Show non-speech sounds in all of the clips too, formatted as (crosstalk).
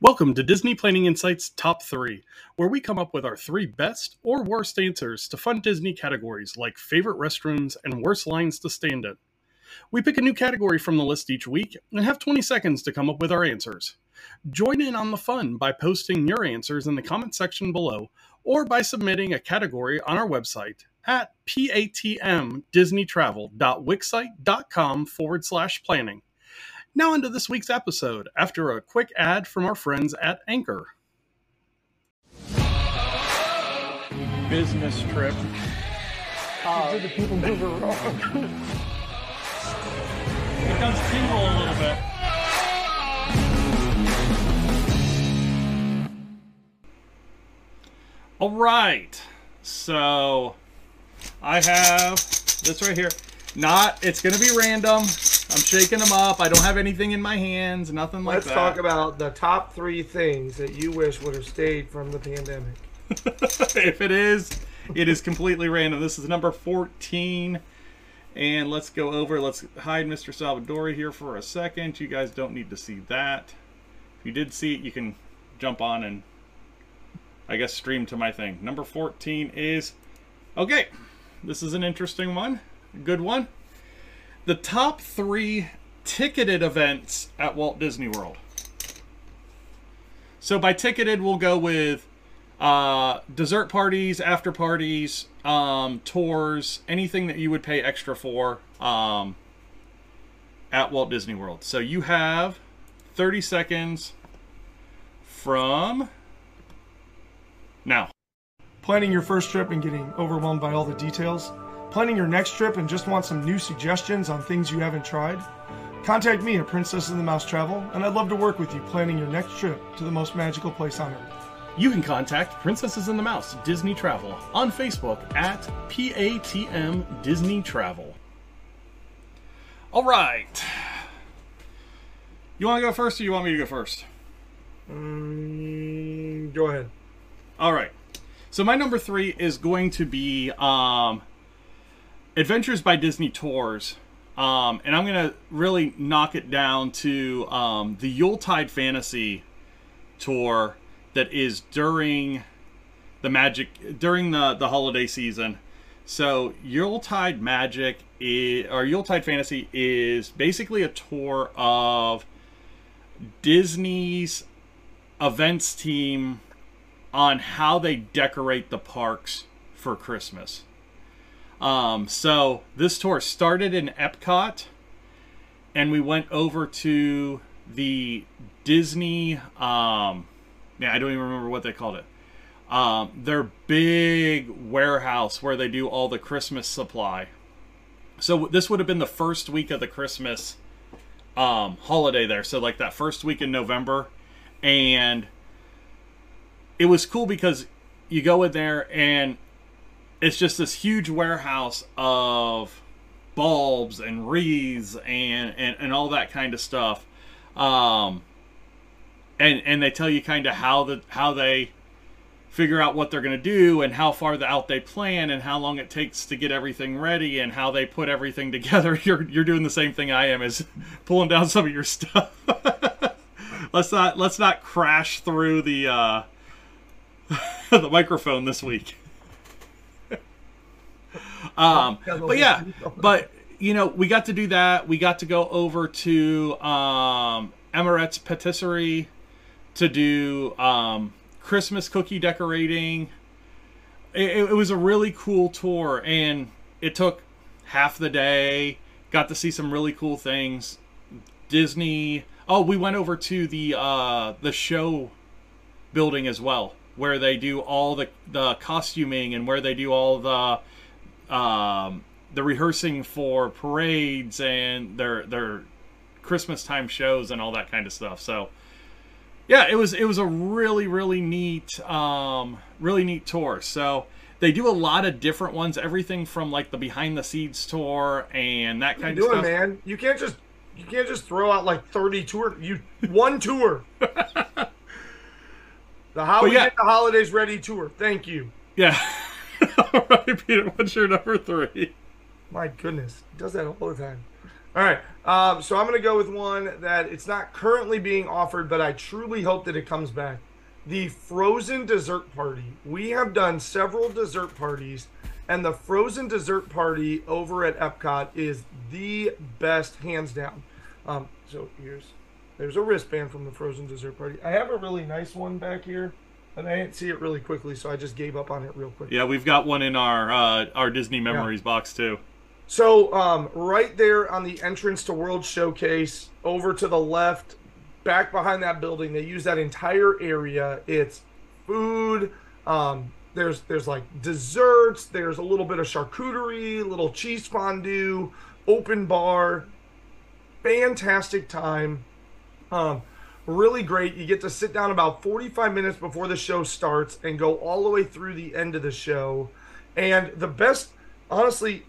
Welcome to Disney Planning Insights Top 3, where we come up with our three best or worst answers to fun Disney categories like favorite restrooms and worst lines to stand in. We pick a new category from the list each week and have 20 seconds to come up with our answers. Join in on the fun by posting your answers in the comment section below or by submitting a category on our website at patmdisneytravel.wixsite.com forward slash planning. Now, into this week's episode after a quick ad from our friends at Anchor. Business trip. Uh, Did the people move around? It does tingle a little bit. All right. So I have this right here. Not, it's going to be random. I'm shaking them up. I don't have anything in my hands, nothing like that. Let's talk about the top three things that you wish would have stayed from the pandemic. (laughs) if it is, it is completely random. This is number 14. And let's go over, let's hide Mr. Salvadori here for a second. You guys don't need to see that. If you did see it, you can jump on and, I guess, stream to my thing. Number 14 is, okay, this is an interesting one, good one. The top three ticketed events at Walt Disney World. So by ticketed, we'll go with uh, dessert parties, after parties, um, tours, anything that you would pay extra for um, at Walt Disney World. So you have 30 seconds from now. Planning your first trip and getting overwhelmed by all the details? Planning your next trip and just want some new suggestions on things you haven't tried? Contact me at Princess and the Mouse Travel, and I'd love to work with you planning your next trip to the most magical place on earth. You can contact Princesses and the Mouse Disney Travel on Facebook at PATM Disney Travel. All right. You want to go first or you want me to go first? Mm, go ahead. All right. So my number three is going to be um, Adventures by Disney Tours. Um, and I'm going to really knock it down to um, the Yuletide Fantasy Tour that is during the magic during the the holiday season. So Yuletide Magic is, or Yuletide Fantasy is basically a tour of Disney's events team on how they decorate the parks for Christmas. Um, so this tour started in Epcot, and we went over to the Disney. Um, yeah, I don't even remember what they called it. Um, their big warehouse where they do all the Christmas supply. So this would have been the first week of the Christmas um, holiday there. So like that first week in November, and it was cool because you go in there and it's just this huge warehouse of bulbs and wreaths and, and, and all that kind of stuff. Um, and and they tell you kind of how the how they figure out what they're going to do and how far out they plan and how long it takes to get everything ready and how they put everything (laughs) together. You're you're doing the same thing I am is (laughs) pulling down some of your stuff. (laughs) let's not let's not crash through the uh, the microphone this week. Um, but yeah, but you know, we got to do that. We got to go over to um, Amorette's Patisserie to do um, Christmas cookie decorating. It, it, was a really cool tour, and it took half the day. Got to see some really cool things. Disney. Oh, we went over to the uh, the show building as well, where they do all the the costuming and where they do all the um, the rehearsing for parades and their their Christmas time shows and all that kind of stuff. So yeah, it was it was a really really neat um, really neat tour. So they do a lot of different ones, everything from like the behind the scenes tour and that kind of you stuff. doing, man? You can't just you can't just throw out like thirty tour. You one tour. (laughs) the how But we yeah. get the holidays ready tour. Thank you. Yeah. (laughs) all right, Peter. What's your number three? My goodness, he does that all the time. All right. Um, so I'm going to go with one that it's not currently being offered, but I truly hope that it comes back. The frozen dessert party. We have done several dessert parties, and the frozen dessert party over at Epcot is the best, hands down. Um, so here's there's a wristband from the frozen dessert party. I have a really nice one back here, and I didn't see it really quickly, so I just gave up on it real quick. Yeah, we've got one in our uh, our Disney Memories box too. So, um, right there on the entrance to World Showcase, over to the left, back behind that building, they use that entire area. It's food. Um, there's there's like desserts. There's a little bit of charcuterie, little cheese fondue, open bar. Fantastic time. Um, really great. You get to sit down about 45 minutes before the show starts and go all the way through the end of the show. And the best, honestly,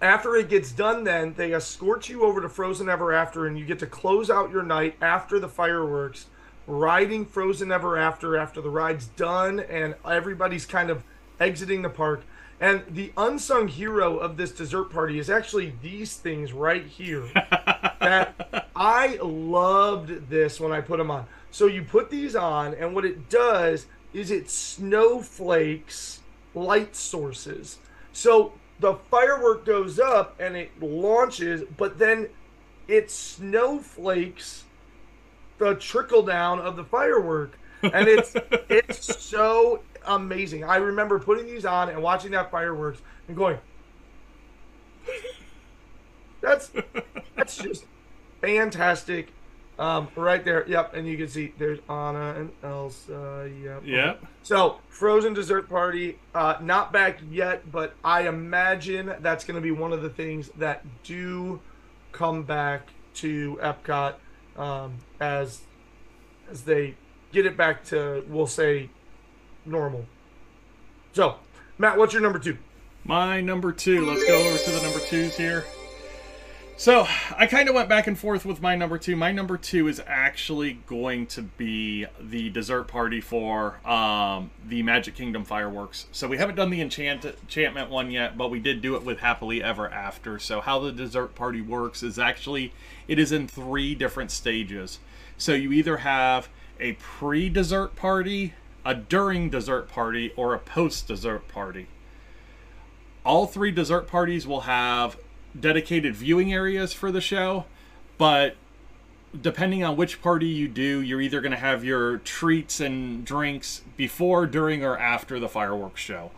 after it gets done, then they escort you over to Frozen Ever After, and you get to close out your night after the fireworks, riding Frozen Ever After after the ride's done, and everybody's kind of exiting the park. And the unsung hero of this dessert party is actually these things right here. (laughs) that I loved this when I put them on. So you put these on, and what it does is it snowflakes light sources. So the firework goes up and it launches, but then it snowflakes the trickle down of the firework. And it's (laughs) it's so amazing. I remember putting these on and watching that fireworks and going, (laughs) that's that's just fantastic. Um, right there, yep, and you can see there's Anna and Elsa. Yep. Yep. So, Frozen Dessert Party, uh, not back yet, but I imagine that's going to be one of the things that do come back to Epcot um, as as they get it back to, we'll say, normal. So, Matt, what's your number two? My number two. Let's go over to the number twos here. So I kind of went back and forth with my number two. My number two is actually going to be the dessert party for um, the Magic Kingdom fireworks. So we haven't done the enchant- enchantment one yet, but we did do it with Happily Ever After. So how the dessert party works is actually it is in three different stages. So you either have a pre-dessert party, a during dessert party, or a post-dessert party. All three dessert parties will have dedicated viewing areas for the show, but depending on which party you do, you're either going to have your treats and drinks before, during, or after the fireworks show.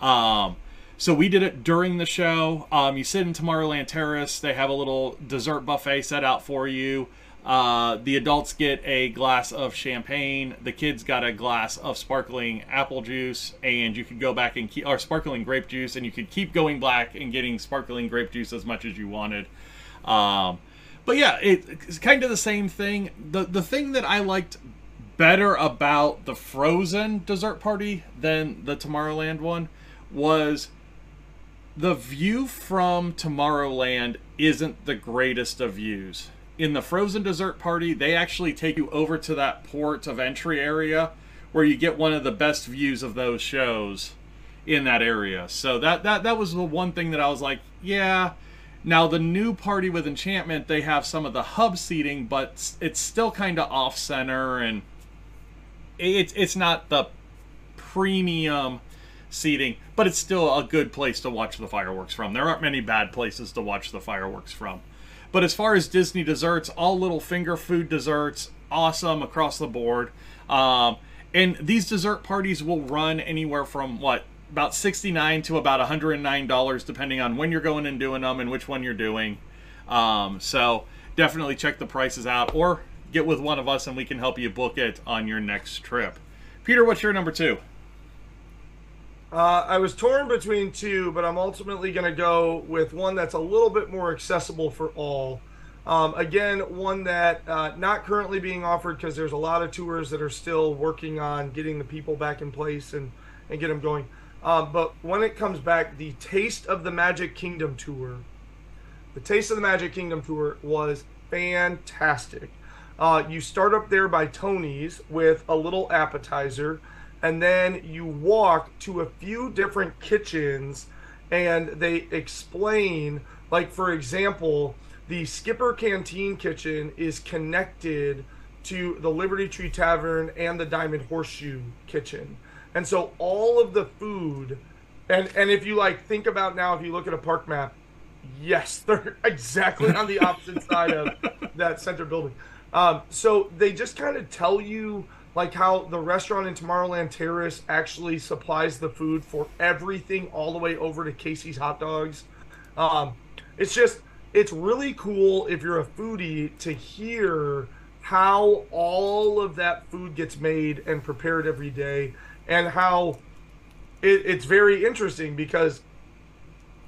Um, so we did it during the show. Um, you sit in Tomorrowland Terrace. They have a little dessert buffet set out for you. Uh, the adults get a glass of champagne. The kids got a glass of sparkling apple juice, and you could go back and keep or sparkling grape juice, and you could keep going back and getting sparkling grape juice as much as you wanted. Um, but yeah, it, it's kind of the same thing. the The thing that I liked better about the Frozen dessert party than the Tomorrowland one was the view from Tomorrowland isn't the greatest of views in the frozen dessert party, they actually take you over to that port of entry area where you get one of the best views of those shows in that area. So that that that was the one thing that I was like, yeah. Now the new party with Enchantment, they have some of the hub seating, but it's still kind of off center and it's it's not the premium seating, but it's still a good place to watch the fireworks from. There aren't many bad places to watch the fireworks from. But as far as Disney desserts, all little finger food desserts, awesome across the board. Um, and these dessert parties will run anywhere from what about 69 to about 109 dollars depending on when you're going and doing them and which one you're doing. Um, so definitely check the prices out or get with one of us and we can help you book it on your next trip. Peter what's your number two uh, I was torn between two, but I'm ultimately going to go with one that's a little bit more accessible for all. Um, again, one that uh, not currently being offered because there's a lot of tours that are still working on getting the people back in place and, and get them going. Um, but when it comes back, the Taste of the Magic Kingdom tour, the Taste of the Magic Kingdom tour was fantastic. Uh, you start up there by Tony's with a little appetizer and then you walk to a few different kitchens and they explain like for example the Skipper Canteen Kitchen is connected to the Liberty Tree Tavern and the Diamond Horseshoe Kitchen. And so all of the food and and if you like think about now if you look at a park map, yes, (laughs) they're exactly on the opposite side of (laughs) that center building. Um, so they just kind of tell you like how the restaurant in Tomorrowland Terrace actually supplies the food for everything all the way over to Casey's hot dogs. Um, it's just it's really cool if you're a foodie to hear how all of that food gets made and prepared every day and how it, it's very interesting because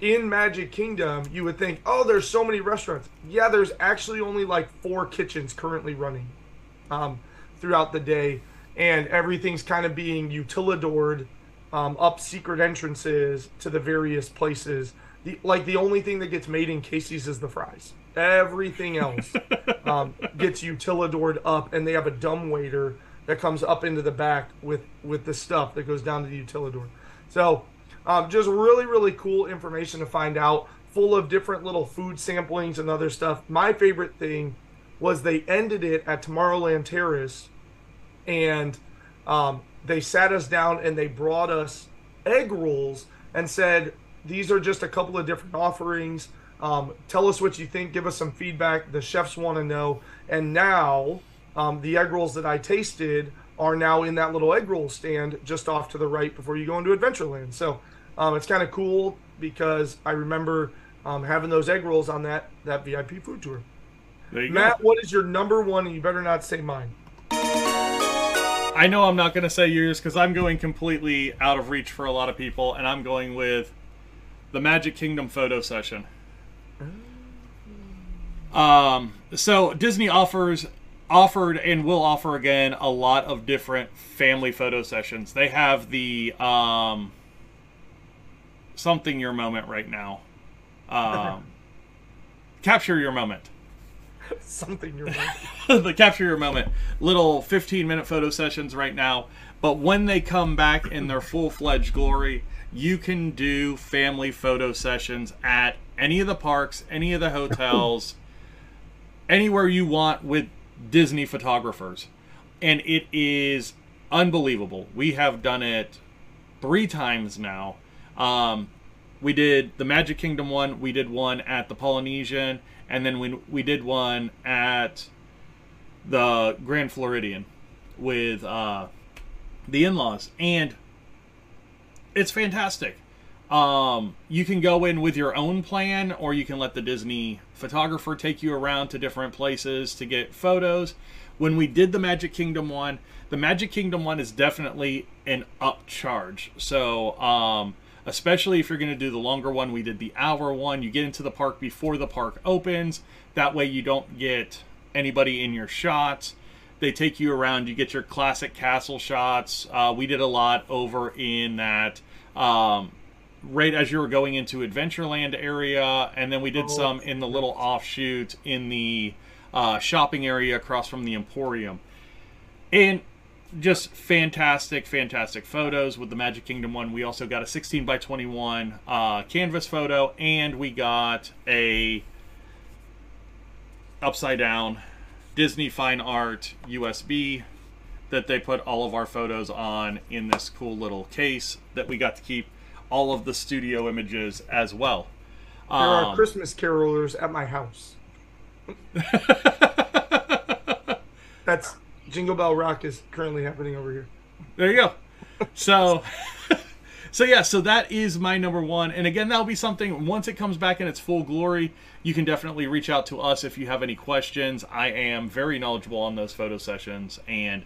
in Magic Kingdom, you would think, oh, there's so many restaurants. Yeah, there's actually only like four kitchens currently running um, throughout the day, and everything's kind of being utilidored um, up secret entrances to the various places. The, like the only thing that gets made in Casey's is the fries. Everything else (laughs) um, gets utilidored up, and they have a dumb waiter that comes up into the back with with the stuff that goes down to the utilidor. So um, just really, really cool information to find out, full of different little food samplings and other stuff. My favorite thing was they ended it at Tomorrowland Terrace, and um, they sat us down and they brought us egg rolls and said, These are just a couple of different offerings. Um, tell us what you think. Give us some feedback. The chefs want to know. And now, um, the egg rolls that I tasted are now in that little egg roll stand just off to the right before you go into Adventureland. So um, it's kind of cool because I remember um, having those egg rolls on that that VIP food tour. Matt, go. what is your number one? And you better not say mine. I know I'm not going to say yours because I'm going completely out of reach for a lot of people, and I'm going with the Magic Kingdom photo session. Um, so Disney offers offered and will offer again a lot of different family photo sessions. They have the um, something your moment right now. Um, (laughs) capture your moment. (laughs) something your moment. (laughs) the capture your moment. Little 15 minute photo sessions right now. But when they come back in their full fledged glory, you can do family photo sessions at any of the parks, any of the hotels, (laughs) anywhere you want with Disney photographers. And it is unbelievable. We have done it three times now um, we did the Magic Kingdom one. We did one at the Polynesian, and then we we did one at the Grand Floridian with uh, the in-laws, and it's fantastic. Um, you can go in with your own plan, or you can let the Disney photographer take you around to different places to get photos. When we did the Magic Kingdom one, the Magic Kingdom one is definitely an upcharge. So, um, especially if you're going to do the longer one. We did the hour one. You get into the park before the park opens. That way you don't get anybody in your shots. They take you around. You get your classic castle shots. Uh, we did a lot over in that um, right as you were going into Adventureland area, and then we did oh, some in the little offshoot in the uh, shopping area across from the Emporium. And just fantastic, fantastic photos with the Magic Kingdom one. We also got a 16 by 21 uh, canvas photo, and we got a upside down Disney Fine Art USB that they put all of our photos on in this cool little case that we got to keep all of the studio images as well. There um, are Christmas carolers at my house. (laughs) That's Jingle Bell Rock is currently happening over here. There you go. So, (laughs) so yeah, so that is my number one. And again, that'll be something once it comes back in its full glory. You can definitely reach out to us if you have any questions. I am very knowledgeable on those photo sessions and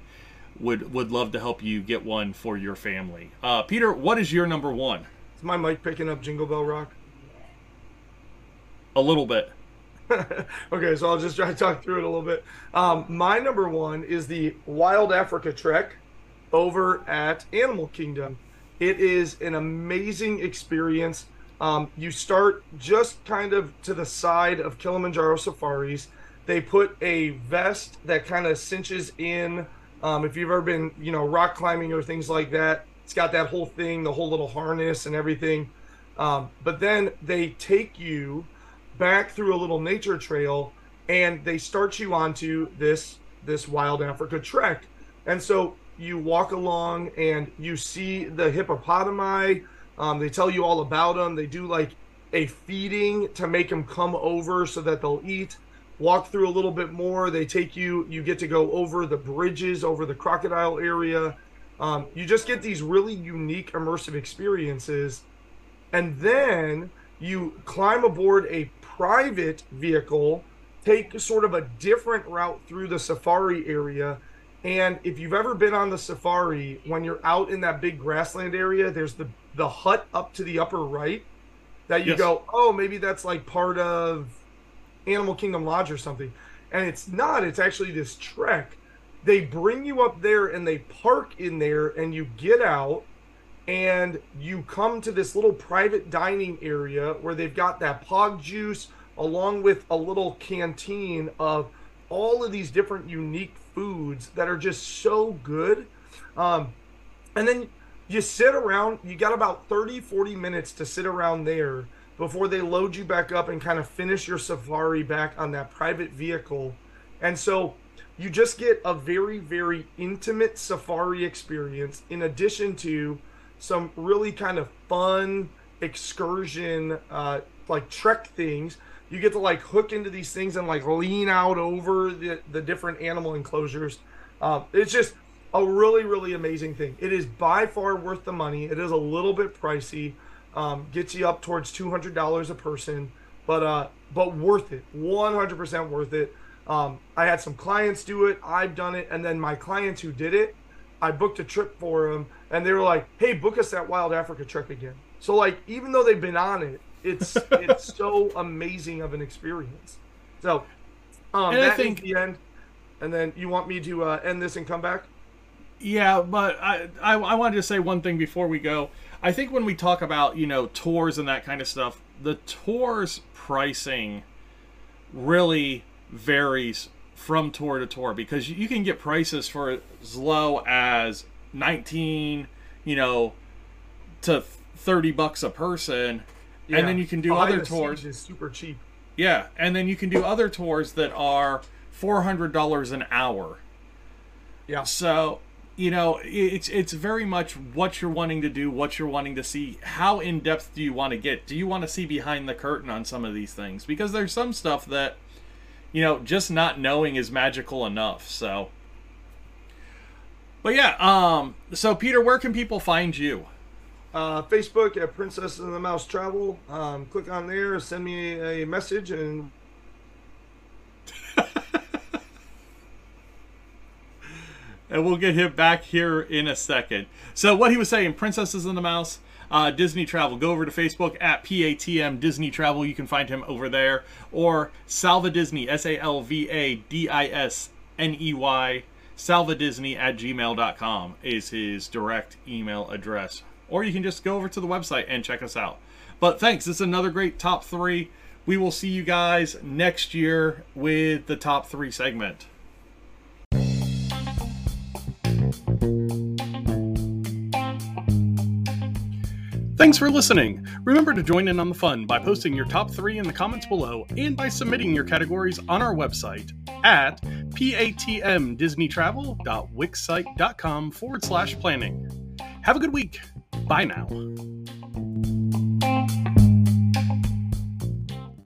would would love to help you get one for your family. Uh, Peter, what is your number one? Is my mic picking up Jingle Bell Rock? A little bit. (laughs) okay, so I'll just try to talk through it a little bit. Um, my number one is the Wild Africa Trek over at Animal Kingdom. It is an amazing experience. Um, you start just kind of to the side of Kilimanjaro Safaris. They put a vest that kind of cinches in. Um, if you've ever been, you know, rock climbing or things like that, it's got that whole thing, the whole little harness and everything. Um, but then they take you back through a little nature trail, and they start you onto this this wild Africa trek. And so you walk along and you see the hippopotami. Um, they tell you all about them. They do like a feeding to make them come over so that they'll eat. Walk through a little bit more. They take you. You get to go over the bridges, over the crocodile area. Um, you just get these really unique immersive experiences, and then you climb aboard a private vehicle, take sort of a different route through the safari area. And if you've ever been on the safari, when you're out in that big grassland area, there's the the hut up to the upper right that you Yes. go, oh, maybe that's like part of Animal Kingdom Lodge or something. And it's not, it's actually this trek. They bring you up there and they park in there, and you get out and you come to this little private dining area where they've got that pog juice along with a little canteen of all of these different unique foods that are just so good. Um, and then you sit around, you got about 30, 40 minutes to sit around there before they load you back up and kind of finish your safari back on that private vehicle. And so you just get a very, very intimate safari experience in addition to some really kind of fun excursion, uh, like trek things. You get to like hook into these things and like lean out over the, the different animal enclosures. Um, it's just a really, really amazing thing. It is by far worth the money. It is a little bit pricey, um, gets you up towards two hundred dollars a person, but uh, but worth it. One hundred percent worth it. Um, I had some clients do it. I've done it, and then my clients who did it, I booked a trip for them, and they were like, "Hey, book us that Wild Africa trek again." So like, even though they've been on it, it's (laughs) it's so amazing of an experience. So, um, And I think- the end. And then you want me to uh, end this and come back? Yeah, but I, I I wanted to say one thing before we go. I think when we talk about you know tours and that kind of stuff, the tours pricing really varies from tour to tour because you can get prices for as low as 19, you know, to 30 bucks a person, and then you can do oh, Behind other tours. is super cheap. Yeah, and then you can do other tours that are four hundred dollars an hour. Yeah. So you know, it's it's very much what you're wanting to do, what you're wanting to see. How in depth do you want to get? Do you want to see behind the curtain on some of these things? Because there's some stuff that you know just not knowing is magical enough. So. But yeah, um, so Peter, where can people find you? Uh, Facebook at Princess and the Mouse Travel. Um, click on there, send me a message, and (laughs) and we'll get him back here in a second. So what he was saying, Princesses and the Mouse, uh, Disney Travel. Go over to Facebook at PATM Disney Travel. You can find him over there. Or Salva Disney, S A L V A D I S N E Y, salvadisney at gmail.com is his direct email address. Or you can just go over to the website and check us out. But thanks. This is another great top three. We will see you guys next year with the top three segment. Thanks for listening. Remember to join in on the fun by posting your top three in the comments below and by submitting your categories on our website at patmdisneytravel.wixsite.com forward slash planning. Have a good week. Bye now.